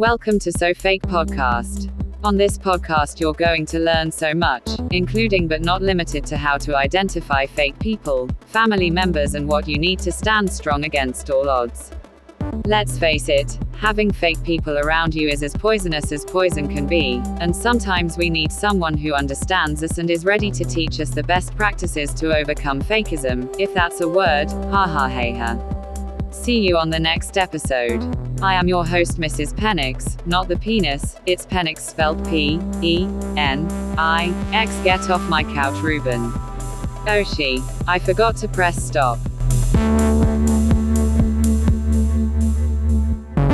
Welcome to So Fake Podcast. On this podcast, you're going to learn so much, including but not limited to how to identify fake people, family members, and what you need to stand strong against all odds. Let's face it, having fake people around you is as poisonous as poison can be, and sometimes we need someone who understands us and is ready to teach us the best practices to overcome fakeism, if that's a word, ha ha ha. See you on the next episode. I am your host, Mrs. Penix, not the penis, it's Penix spelled P E N I X. Get off my couch, Ruben. Oh, Oshi, I forgot to press stop.